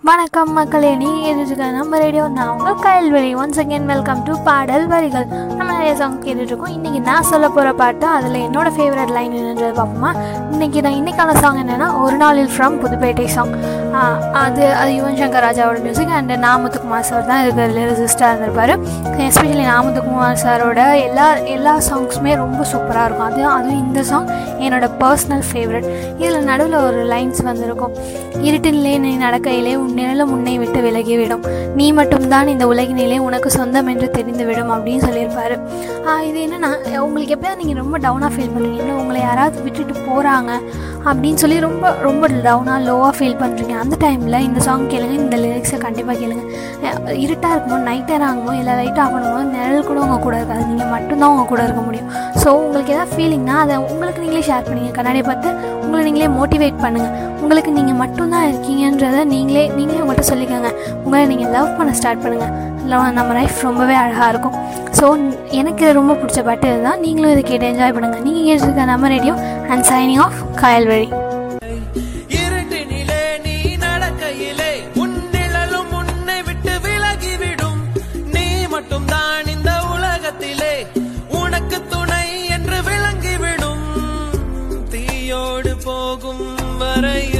வணக்கம் மக்களே நீங்கள் கேட்டுருக்க நம்ம ரேடியோ நான் உங்கள் கயல்வெளி ஒன்ஸ் அகேன் வெல்கம் டு பாடல் வரிகள். நம்ம நிறைய சாங் கேட்டுட்ருக்கோம். இன்றைக்கி நான் சொல்ல போகிற பாட்டு அதில் என்னோட ஃபேவரட் லைன் என்னன்றது பார்ப்போமா? இன்றைக்கி நான் இன்றைக்கான சாங் என்னென்னா ஒரு நாளில் ஃப்ரம் புதுப்பேட்டை சாங் அது அது யுவன் சங்கர் ராஜாவோட மியூசிக் அண்ட் நாமத்துக்குமார் சார் தான் இதுக்கு லிரிசிஸ்டாக இருந்திருப்பார். எஸ்பெஷலி நாமத்துக்குமார் சாரோட எல்லா எல்லா சாங்ஸுமே ரொம்ப சூப்பராக இருக்கும். அது அதுவும் இந்த சாங் என்னோட பர்சனல் ஃபேவரட் இதில் நடுவில் ஒரு லைன்ஸ் வந்திருக்கும். இருட்டினிலே நீ நடக்கையிலே உன் நிழலும் உன்னை விட்டு விலகிவிடும். நீ மட்டும்தான் இந்த உலகினிலே உனக்கு சொந்தம் என்று தெரிந்துவிடும் அப்படின்னு சொல்லியிருப்பாரு. இது என்னென்னா உங்களுக்கு எப்போயாவது நீங்கள் ரொம்ப டவுனாக ஃபீல் பண்ணுறீங்க இல்லை உங்களை யாராவது விட்டுட்டு போகிறாங்க அப்படின்னு சொல்லி ரொம்ப ரொம்ப டவுனாக லோவாக ஃபீல் பண்ணுறீங்க அந்த டைமில் இந்த சாங் கேளுங்க இந்த லிரிக்ஸை கண்டிப்பாக கேளுங்க. இருட்டாக இருக்கும்போது நைட் நேரம் ஆகும்போது இல்லை லைட் ஆகணும்போது நிழல் கூட உங்கள் கூட இருக்காது. நீங்கள் மட்டும்தான் உங்கள் கூட இருக்க முடியும். ஸோ உங்களுக்கு எதாவது ஃபீலிங்னா அதை உங்களுக்கு நீங்களே ஷேர் பண்ணுங்கள் கண்ணாடி பார்த்து உங்களை நீங்களே மோட்டிவேட் பண்ணுங்கள் உங்களுக்கு நீங்கள் மட்டும்தான் இருக்கீங்கன்றதை நீங்களே நீங்களே உங்கள்கிட்ட சொல்லிக்கோங்க. உங்களை நீங்கள் லவ் பண்ண ஸ்டார்ட் பண்ணுங்கள் நம்ம லைஃப் ரொம்பவே அழகாக இருக்கும். ஸோ எனக்கு ரொம்ப பிடிச்ச பாட்டு இதுதான். நீங்களும் இதை கேட்டு என்ஜாய் பண்ணுங்கள் நீங்கள் கேட்டிருக்க நம்ம ரேடியோ அண்ட் சைனிங் ஆஃப் காயல்வழி மட்டும்தான் இந்த உலகத்திலே உனக்கு துணை என்று விளங்கிவிடும். தீயோடு போகும் வரை